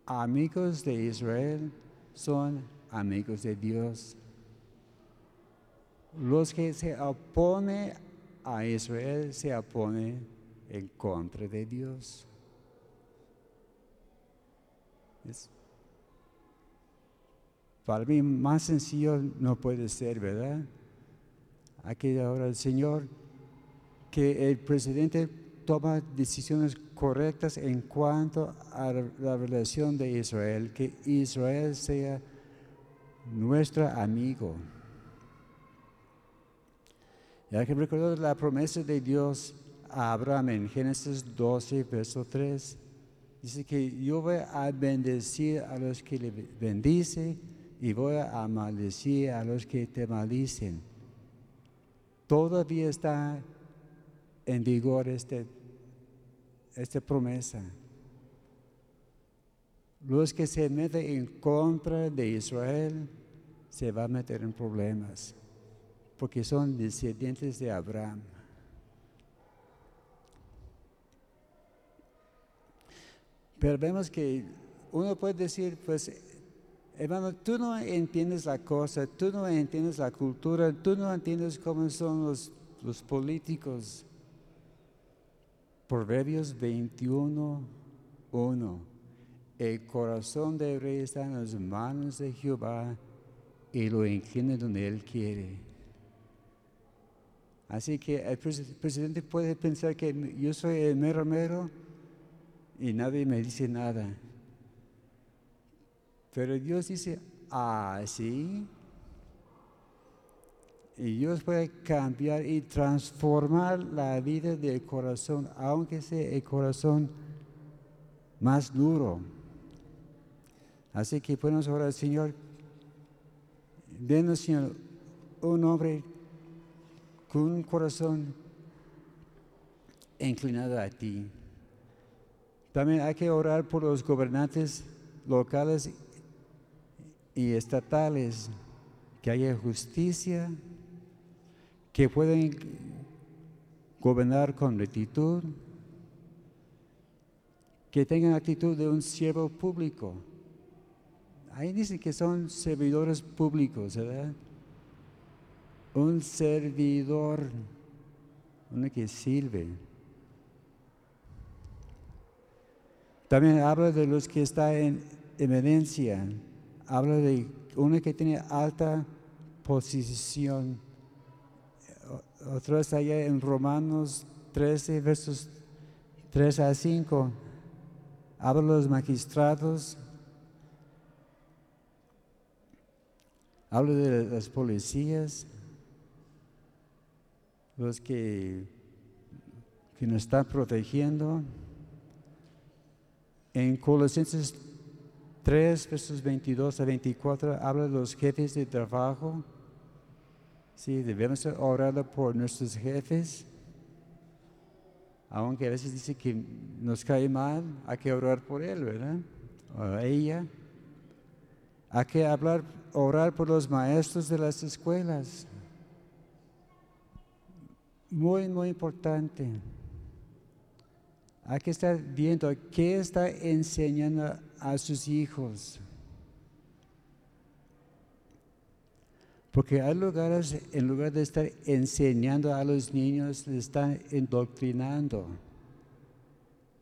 amigos de Israel son amigos de Dios. Los que se oponen a Israel se oponen en contra de Dios. Para mí más sencillo no puede ser, ¿verdad? Aquí ahora el Señor, que el presidente toma decisiones correctas en cuanto a la relación de Israel, que Israel sea nuestro amigo. Y hay que recordar la promesa de Dios a Abraham en Génesis 12, verso 3. Dice que yo voy a bendecir a los que le bendice y voy a maldecir a los que te maldicen. Todavía está en vigor este, esta promesa. Los que se meten en contra de Israel se van a meter en problemas, porque son descendientes de Abraham. Pero vemos que uno puede decir, pues, hermano, tú no entiendes la cosa, tú no entiendes la cultura, tú no entiendes cómo son los, los políticos. Proverbios 21, 1. El corazón del rey está en las manos de Jehová y lo inclina donde él quiere. Así que el presidente puede pensar que yo soy el mero mero y nadie me dice nada. Pero Dios dice, ah, sí. Y Dios puede cambiar y transformar la vida del corazón, aunque sea el corazón más duro. Así que podemos orar, Señor, denos, Señor, un hombre con un corazón inclinado a ti. También hay que orar por los gobernantes locales y estatales, que haya justicia, que puedan gobernar con rectitud, que tengan actitud de un siervo público. Ahí dice que son servidores públicos, ¿verdad? Un servidor, uno que sirve. También habla de los que están en evidencia. Habla de uno que tiene alta posición. Otro está allá en Romanos 13, versos 3 a 5. Habla de los magistrados. Habla de las policías. Los que, que nos están protegiendo. En Colosenses 3, versos 22 a 24, habla de los jefes de trabajo. Sí, debemos orar por nuestros jefes. Aunque a veces dice que nos cae mal, hay que orar por él, ¿verdad? O ella. Hay que hablar, orar por los maestros de las escuelas. Muy, muy importante. Hay que estar viendo qué está enseñando a sus hijos. Porque hay lugares, en lugar de estar enseñando a los niños, les están indoctrinando.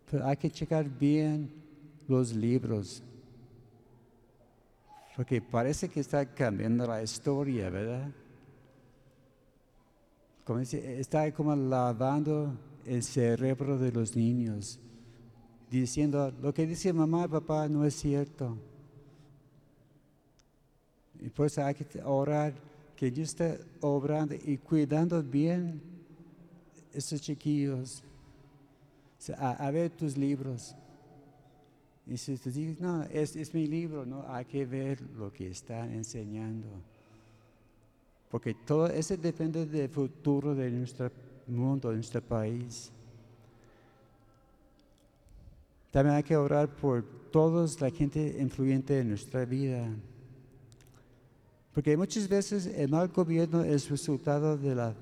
Pero hay que checar bien los libros. Porque parece que está cambiando la historia, ¿verdad? Como dice, está como lavando el cerebro de los niños, diciendo, lo que dice mamá y papá no es cierto. Y pues hay que orar que Dios esté obrando y cuidando bien esos chiquillos. A, ver tus libros. Y si tú dices, no, es, es mi libro, no, hay que ver lo que está enseñando. Porque todo eso depende del futuro de nuestra mundo, en este país. También hay que orar por toda la gente influyente en nuestra vida. Porque muchas veces el mal gobierno es resultado de la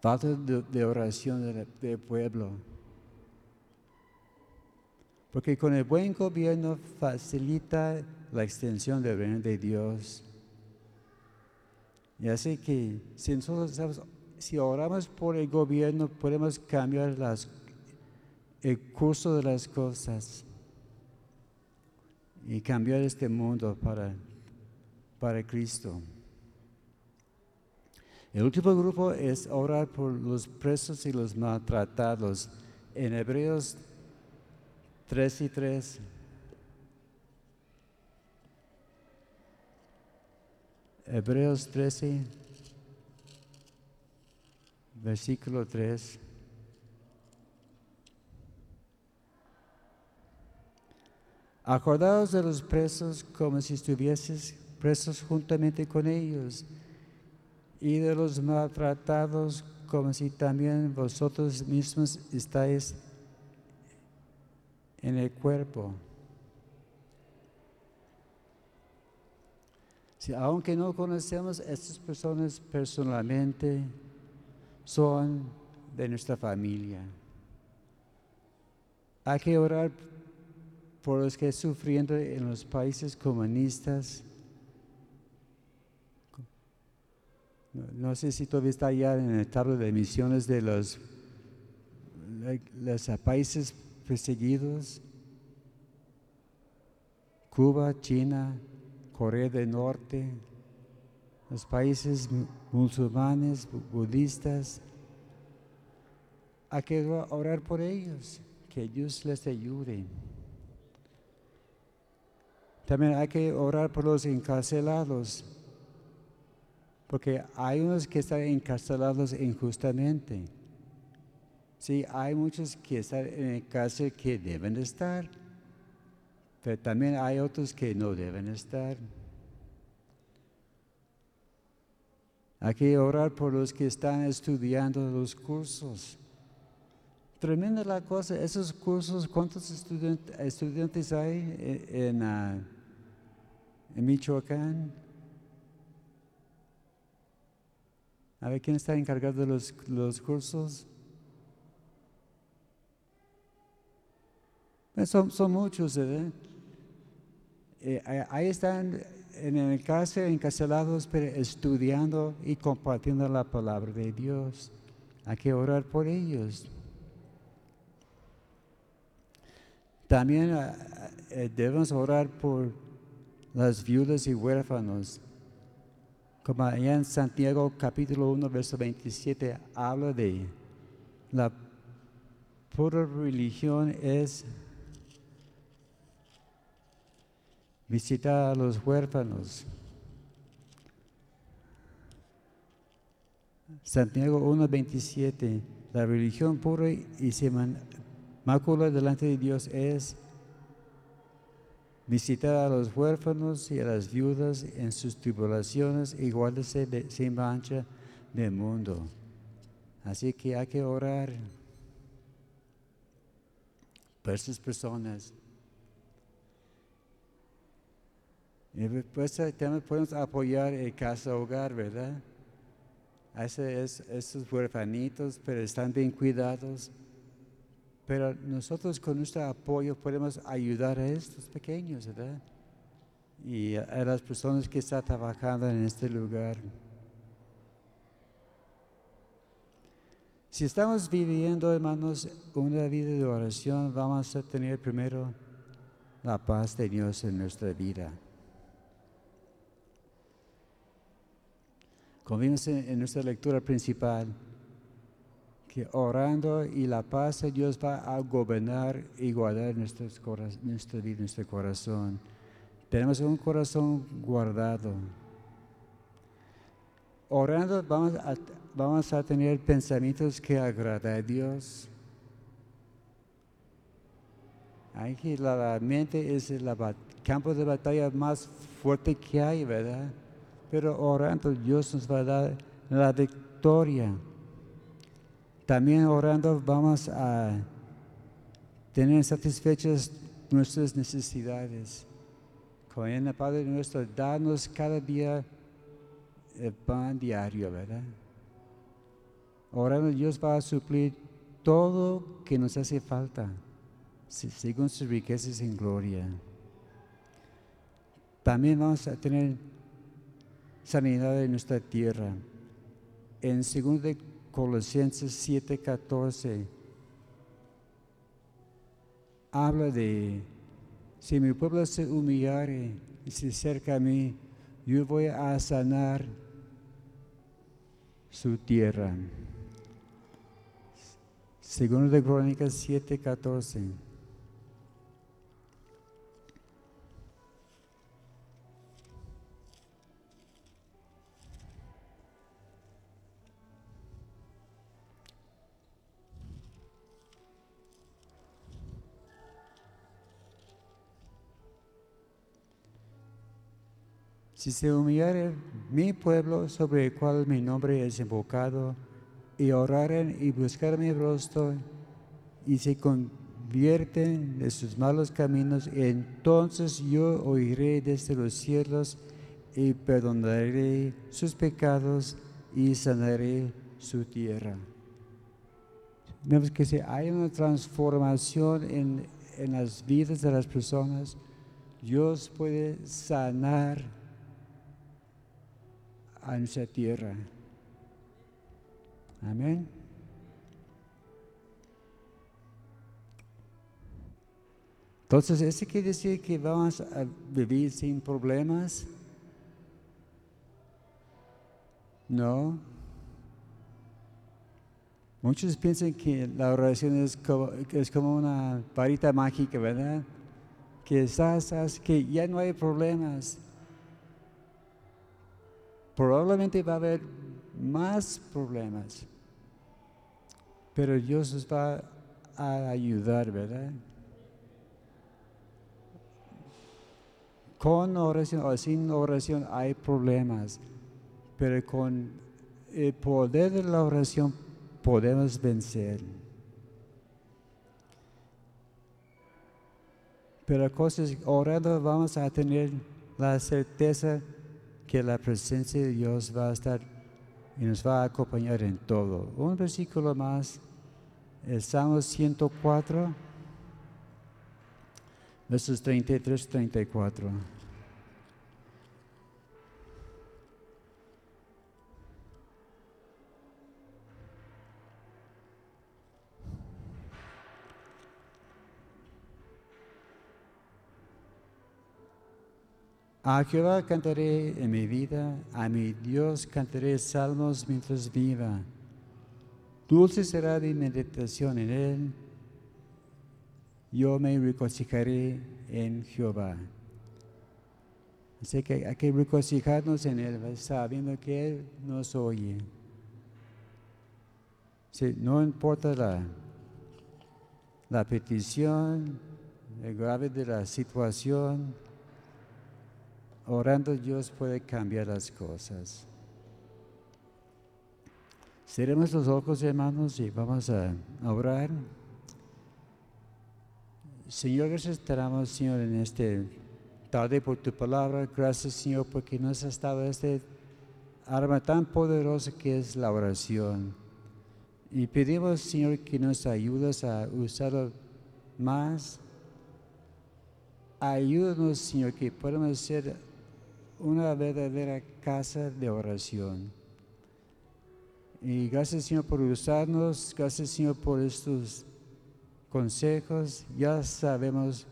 falta de, oración del, pueblo. Porque con el buen gobierno facilita la extensión del reino de Dios. Y así que si nosotros si oramos por el gobierno, podemos cambiar las, el curso de las cosas y cambiar este mundo para, para Cristo. El último grupo es orar por los presos y los maltratados. En Hebreos 3 y 3. Hebreos 13, versículo 3. Acordaos de los presos como si estuvieses presos juntamente con ellos, y de los maltratados como si también vosotros mismos estáis en el cuerpo. Si aunque no conocemos a estas personas personalmente, son de nuestra familia. Hay que orar por los que sufriendo en los países comunistas. No, sé si todavía está ya en el tablo de emisiones de los, los países perseguidos. Cuba, China, Corea del Norte, los países musulmanes, budistas. Hay que orar por ellos, que Dios les ayude. También hay que orar por los encarcelados, porque hay unos que están encarcelados injustamente. Sí, hay muchos que están en el cárcel que deben estar, pero también hay otros que no deben estar. Hay que orar por los que están estudiando los cursos. Tremenda la cosa, esos cursos, ¿cuántos estudiantes hay en, ah, en Michoacán. A ver, ¿quién está encargado de los, los cursos? Pues son, son, muchos. Eh, ahí están en el caso encarcelados, pero estudiando y compartiendo la palabra de Dios. Hay que orar por ellos. También eh, debemos orar por las viudas y huérfanos. Como allá en Santiago capítulo 1, verso 27, habla de la pura religión es visitar a los huérfanos. Santiago 1, 27, la religión pura y sin mácula delante de Dios es visitar a los huérfanos y a las viudas en sus tribulaciones y guárdese de, sin mancha del mundo. Así que hay que orar por esas personas. Y después también podemos apoyar el casa hogar, ¿verdad? A esos huérfanitos, pero están bien cuidados pero nosotros con nuestro apoyo podemos ayudar a estos pequeños, ¿verdad? Y a, las personas que están trabajando en este lugar. Si estamos viviendo, hermanos, una vida de oración, vamos a tener primero la paz de Dios en nuestra vida. Como en nuestra lectura principal, que orando y la paz de Dios va a gobernar y guardar nuestros nuestra vida, nuestro corazón. Tenemos un corazón guardado. Orando vamos a, vamos a tener pensamientos que agradan a Dios. Aquí la mente es el campo de batalla más fuerte que hay, ¿verdad? Pero orando Dios nos va a dar la victoria. También orando vamos a tener satisfechas nuestras necesidades. Con el Padre nuestro, danos cada día el pan diario, ¿verdad? Orando, Dios va a suplir todo que nos hace falta, según sus riquezas en gloria. También vamos a tener sanidad en nuestra tierra. En 2 Colosenses 7:14 habla de, si mi pueblo se humillare y se acerca a mí, yo voy a sanar su tierra. Segundo de Crónicas 7:14. Si se humillare mi pueblo sobre el cual mi nombre es invocado, y oraren y buscaren mi rostro, y se convierten de sus malos caminos, entonces yo oiré desde los cielos y perdonaré sus pecados y sanaré su tierra. Vemos que si hay una transformación en, en las vidas de las personas, Dios puede sanar a nuestra tierra. Amén. Entonces, ¿eso quiere decir que vamos a vivir sin problemas? No. Muchos piensan que la oración es como, es como una varita mágica, ¿verdad? Que estás, que ya no hay problemas. Probablemente va a haber más problemas, pero Dios nos va a ayudar, ¿verdad? Con oración o sin oración hay problemas, pero con el poder de la oración podemos vencer. Pero cosas orando vamos a tener la certeza que la presencia de Dios va a estar y nos va a acompañar en todo. Un versículo más, el Salmo 104, versos 33 34. A Jehová cantaré en mi vida, a mi Dios cantaré salmos mientras viva. Dulce será mi meditación en él. Yo me regocijaré en Jehová. Así que hay que regocijarnos en Él, sabiendo que Él nos oye. no importa la, la petición, el grave de la situación, orando Dios puede cambiar las cosas. Cerremos los ojos, hermanos, y vamos a orar. Señor, gracias te Señor, en este tarde por tu palabra. Gracias, Señor, porque nos has dado este arma tan poderosa que es la oración. Y pedimos, Señor, que nos ayudes a usarlo más. Ayúdanos, Señor, que podamos ser una verdadera casa de oración. Y gracias Señor por usarnos, gracias Señor por estos consejos. Ya sabemos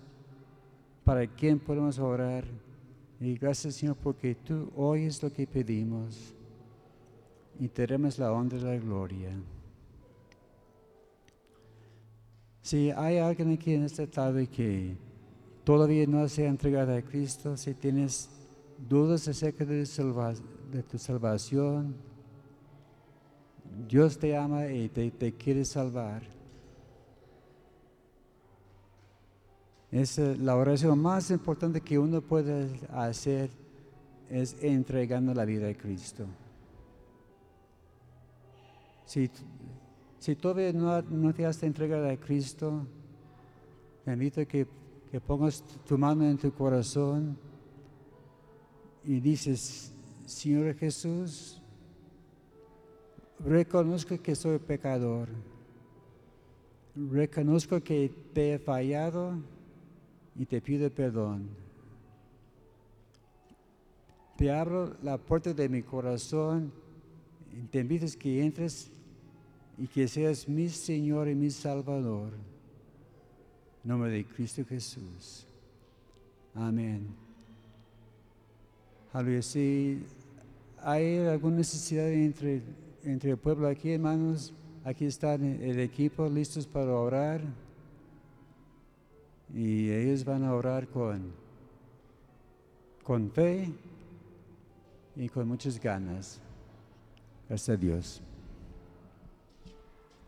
para quién podemos orar. Y gracias Señor porque tú oyes lo que pedimos y tenemos la honra y la gloria. Si hay alguien aquí en esta tarde que todavía no se ha entregado a Cristo, si tienes dudas acerca de, tu salvación, Dios te ama y te, quiere salvar. Es eh, la oración más importante que uno puede hacer es entregando la vida a Cristo. Si, si todavía no, no, te has entregado a Cristo, te invito a que, que pongas tu mano en tu corazón y dices, Señor Jesús, reconozco que soy pecador, reconozco que te he fallado y te pido perdón. Te abro la puerta de mi corazón y te invito a que entres y que seas mi Señor y mi Salvador. Nombre de Cristo Jesús. Amén. Aleluya. Si hay alguna necesidad entre, entre el pueblo aquí, hermanos, aquí está el equipo listos para orar. Y ellos van a orar con, con fe y con muchas ganas. Gracias a Dios.